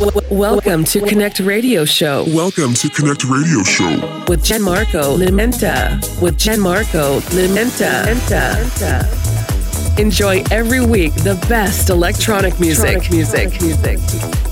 Welcome to Connect Radio Show. Welcome to Connect Radio Show with Gianmarco Limenta. With Gianmarco Limenta. Enjoy every week the best electronic music. Electronic music. music.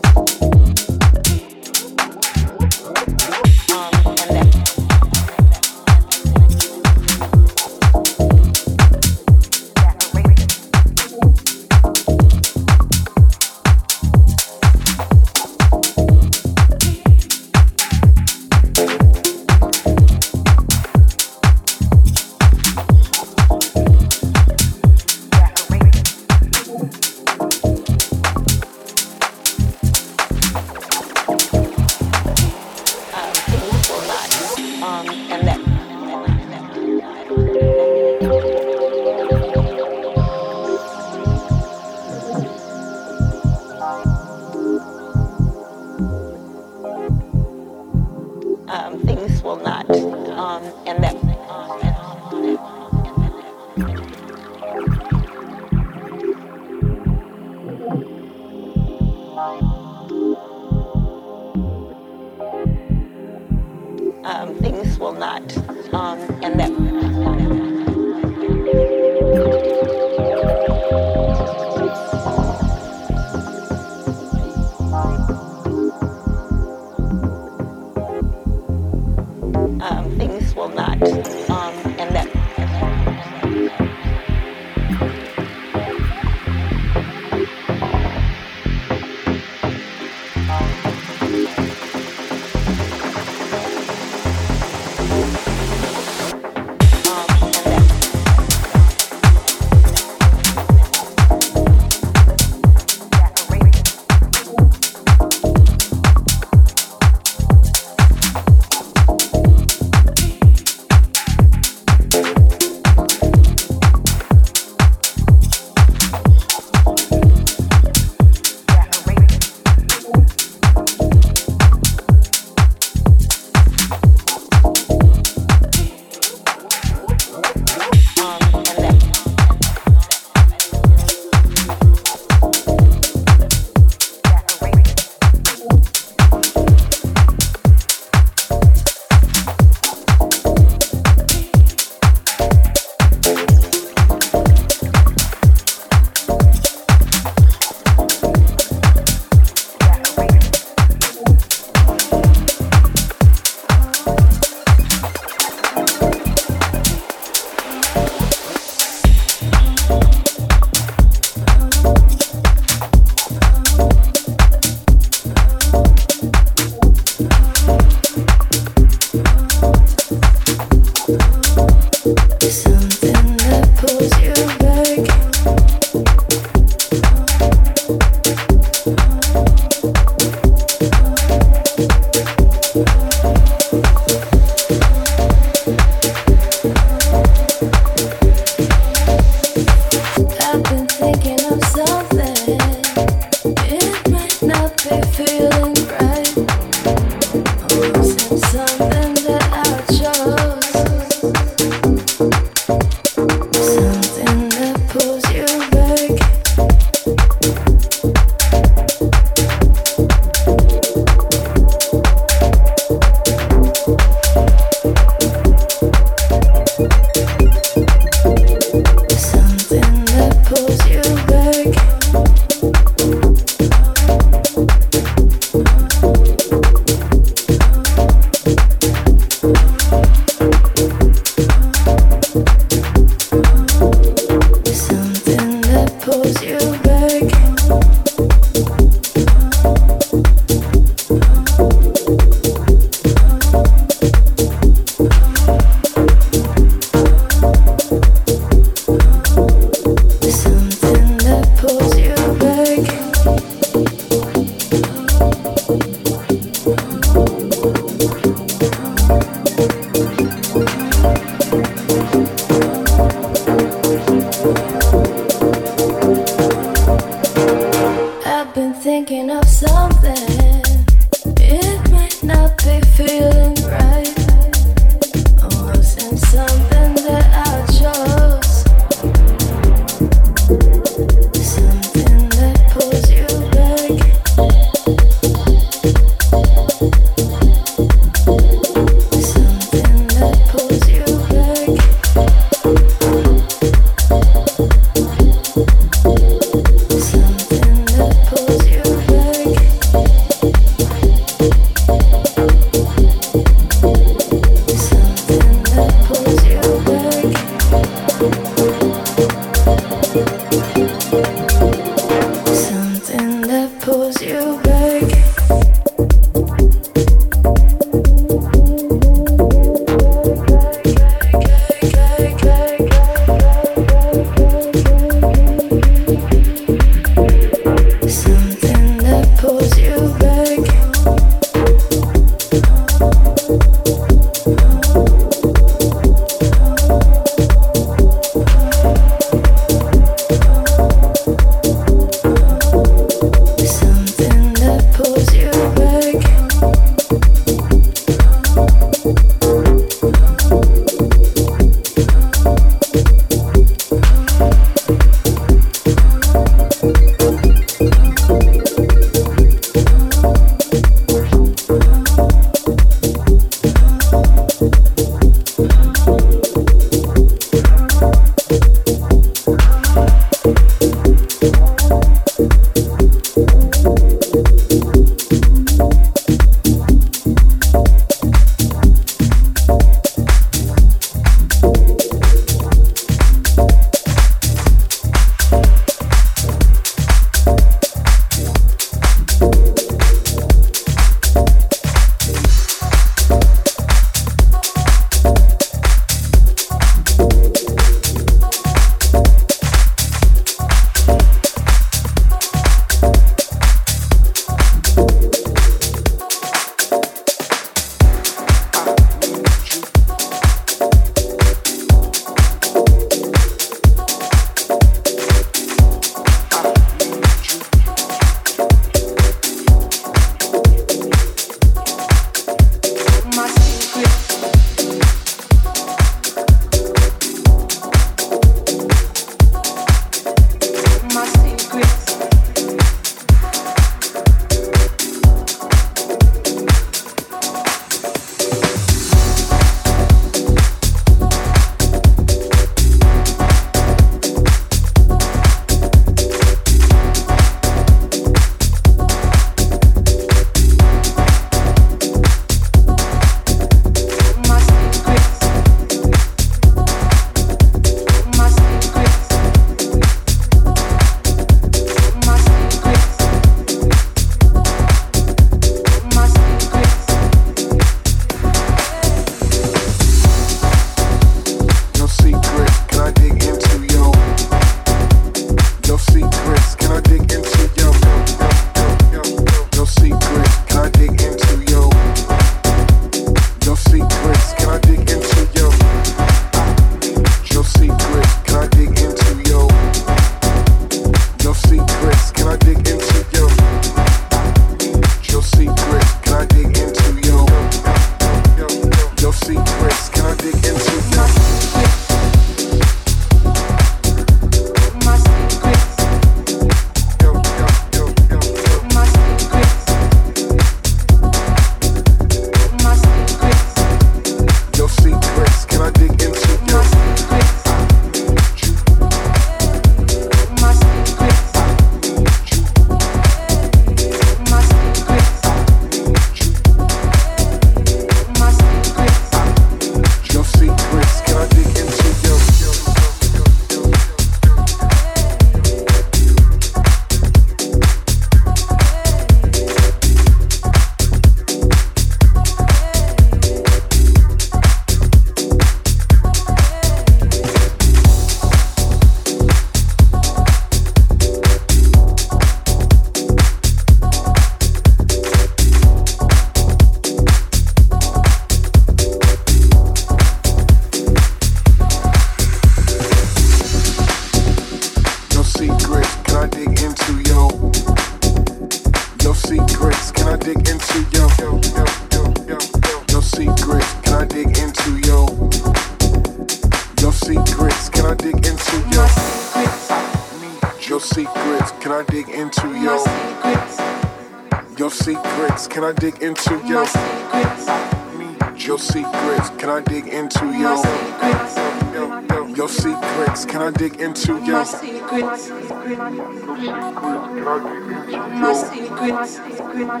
My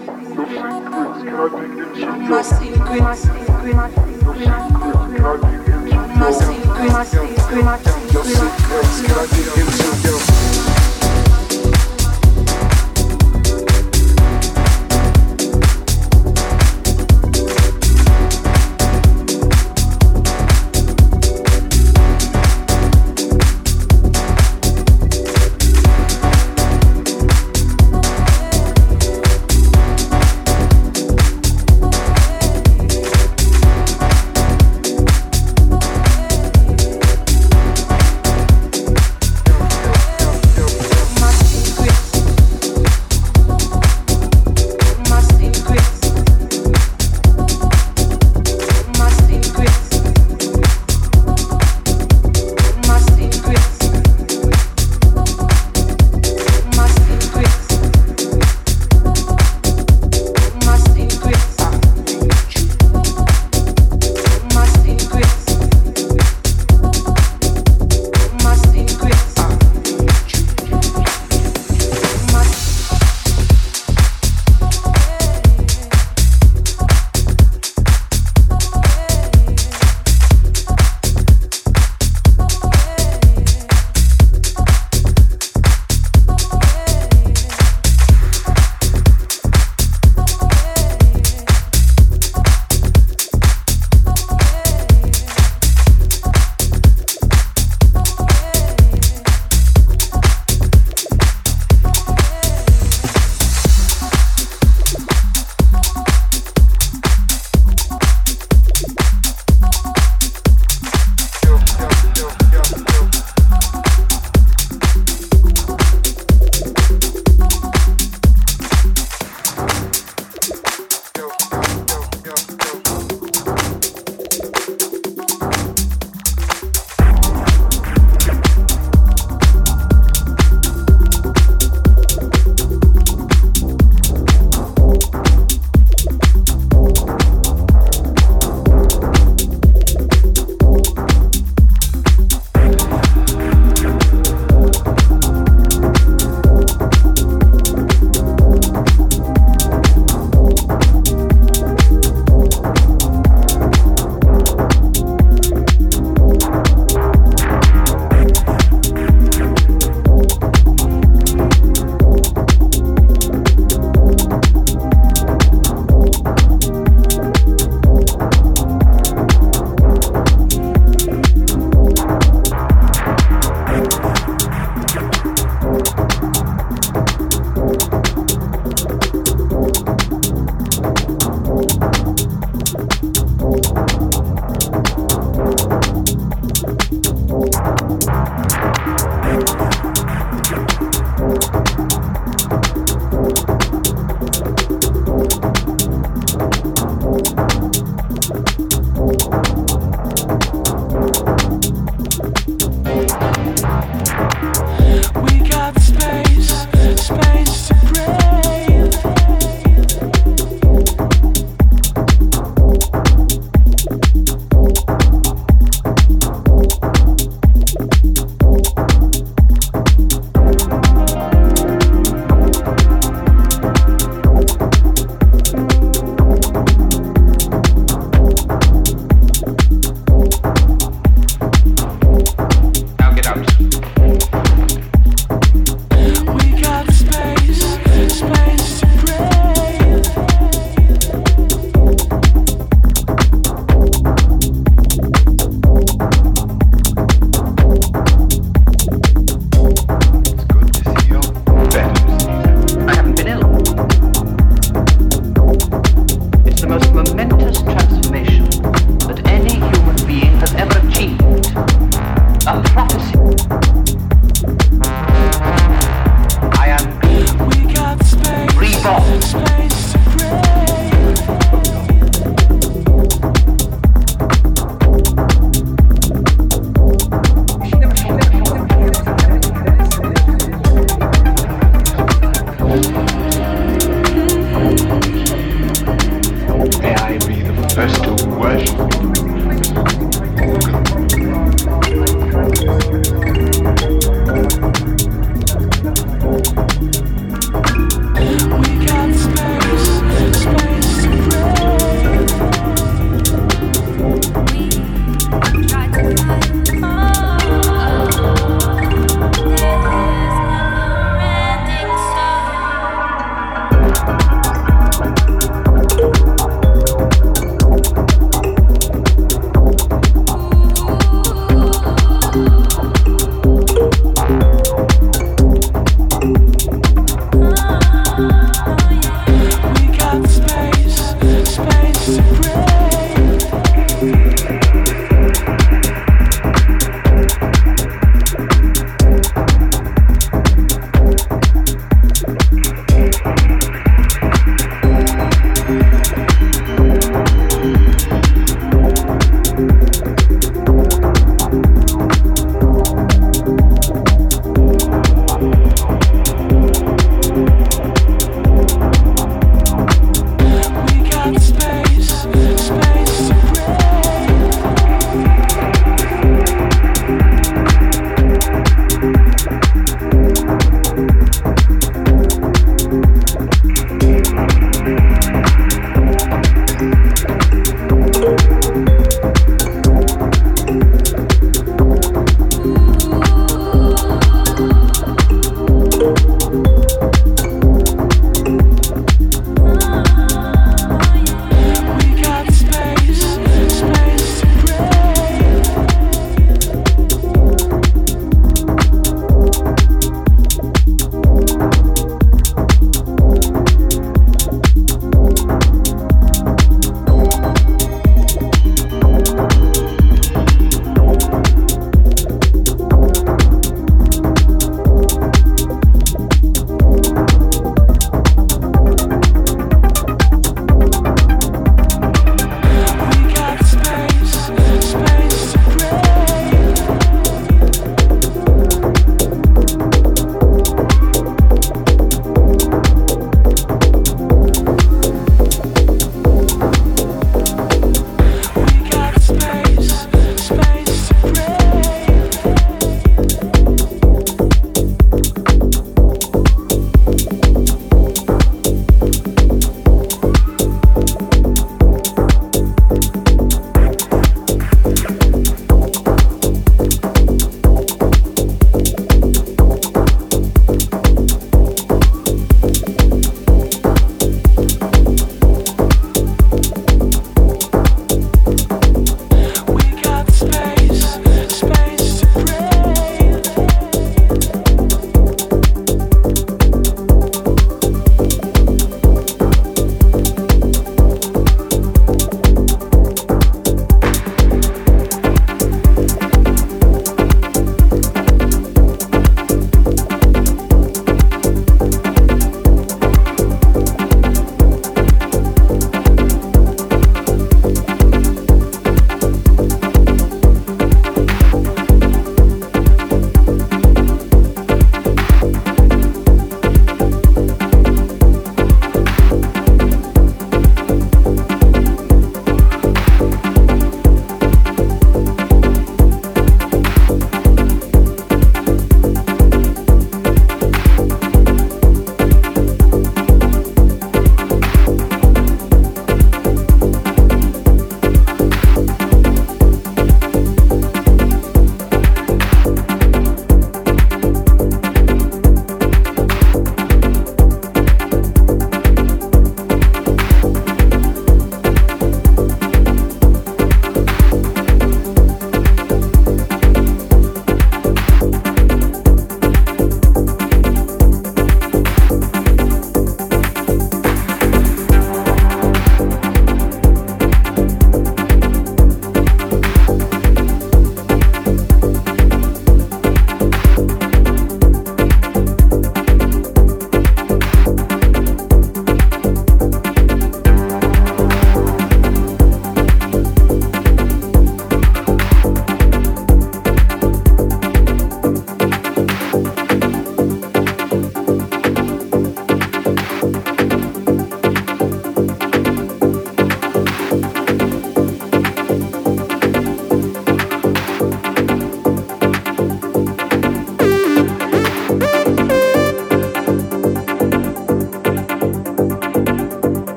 secrets.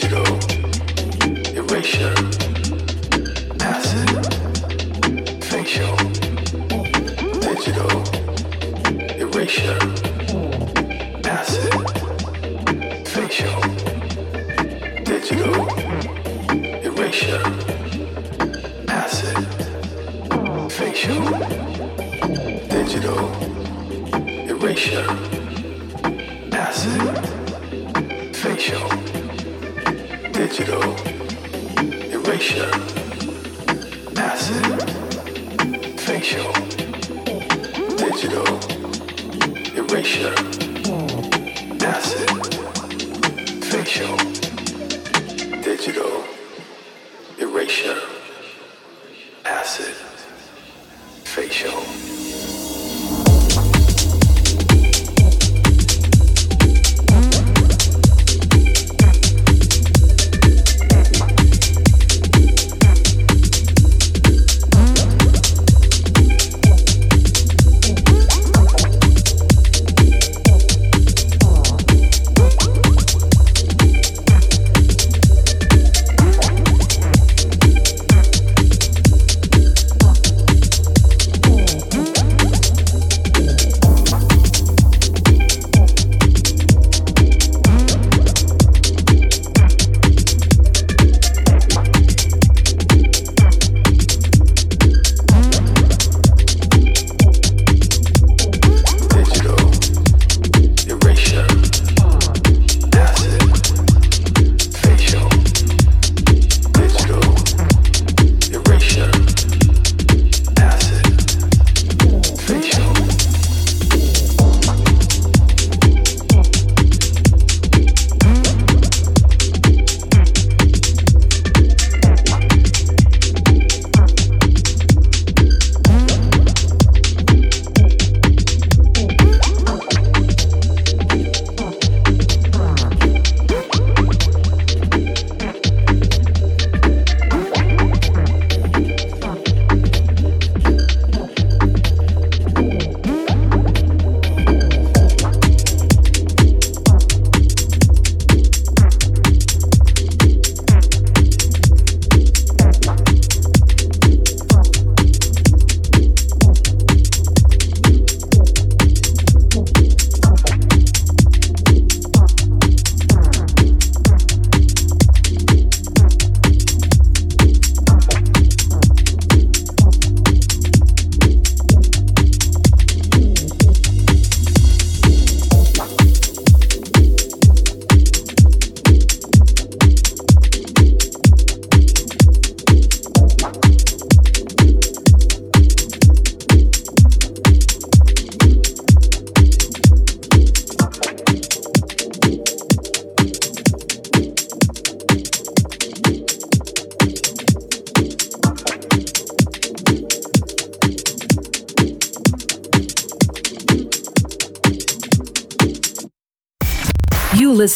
zero erasure.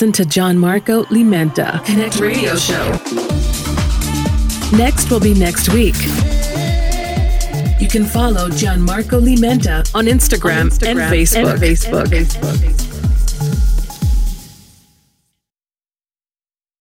Listen to Gianmarco Limenta Connect Radio Show. Next will be next week. You can follow Gianmarco Limenta on Instagram, on Instagram and Facebook. And Facebook. And Facebook.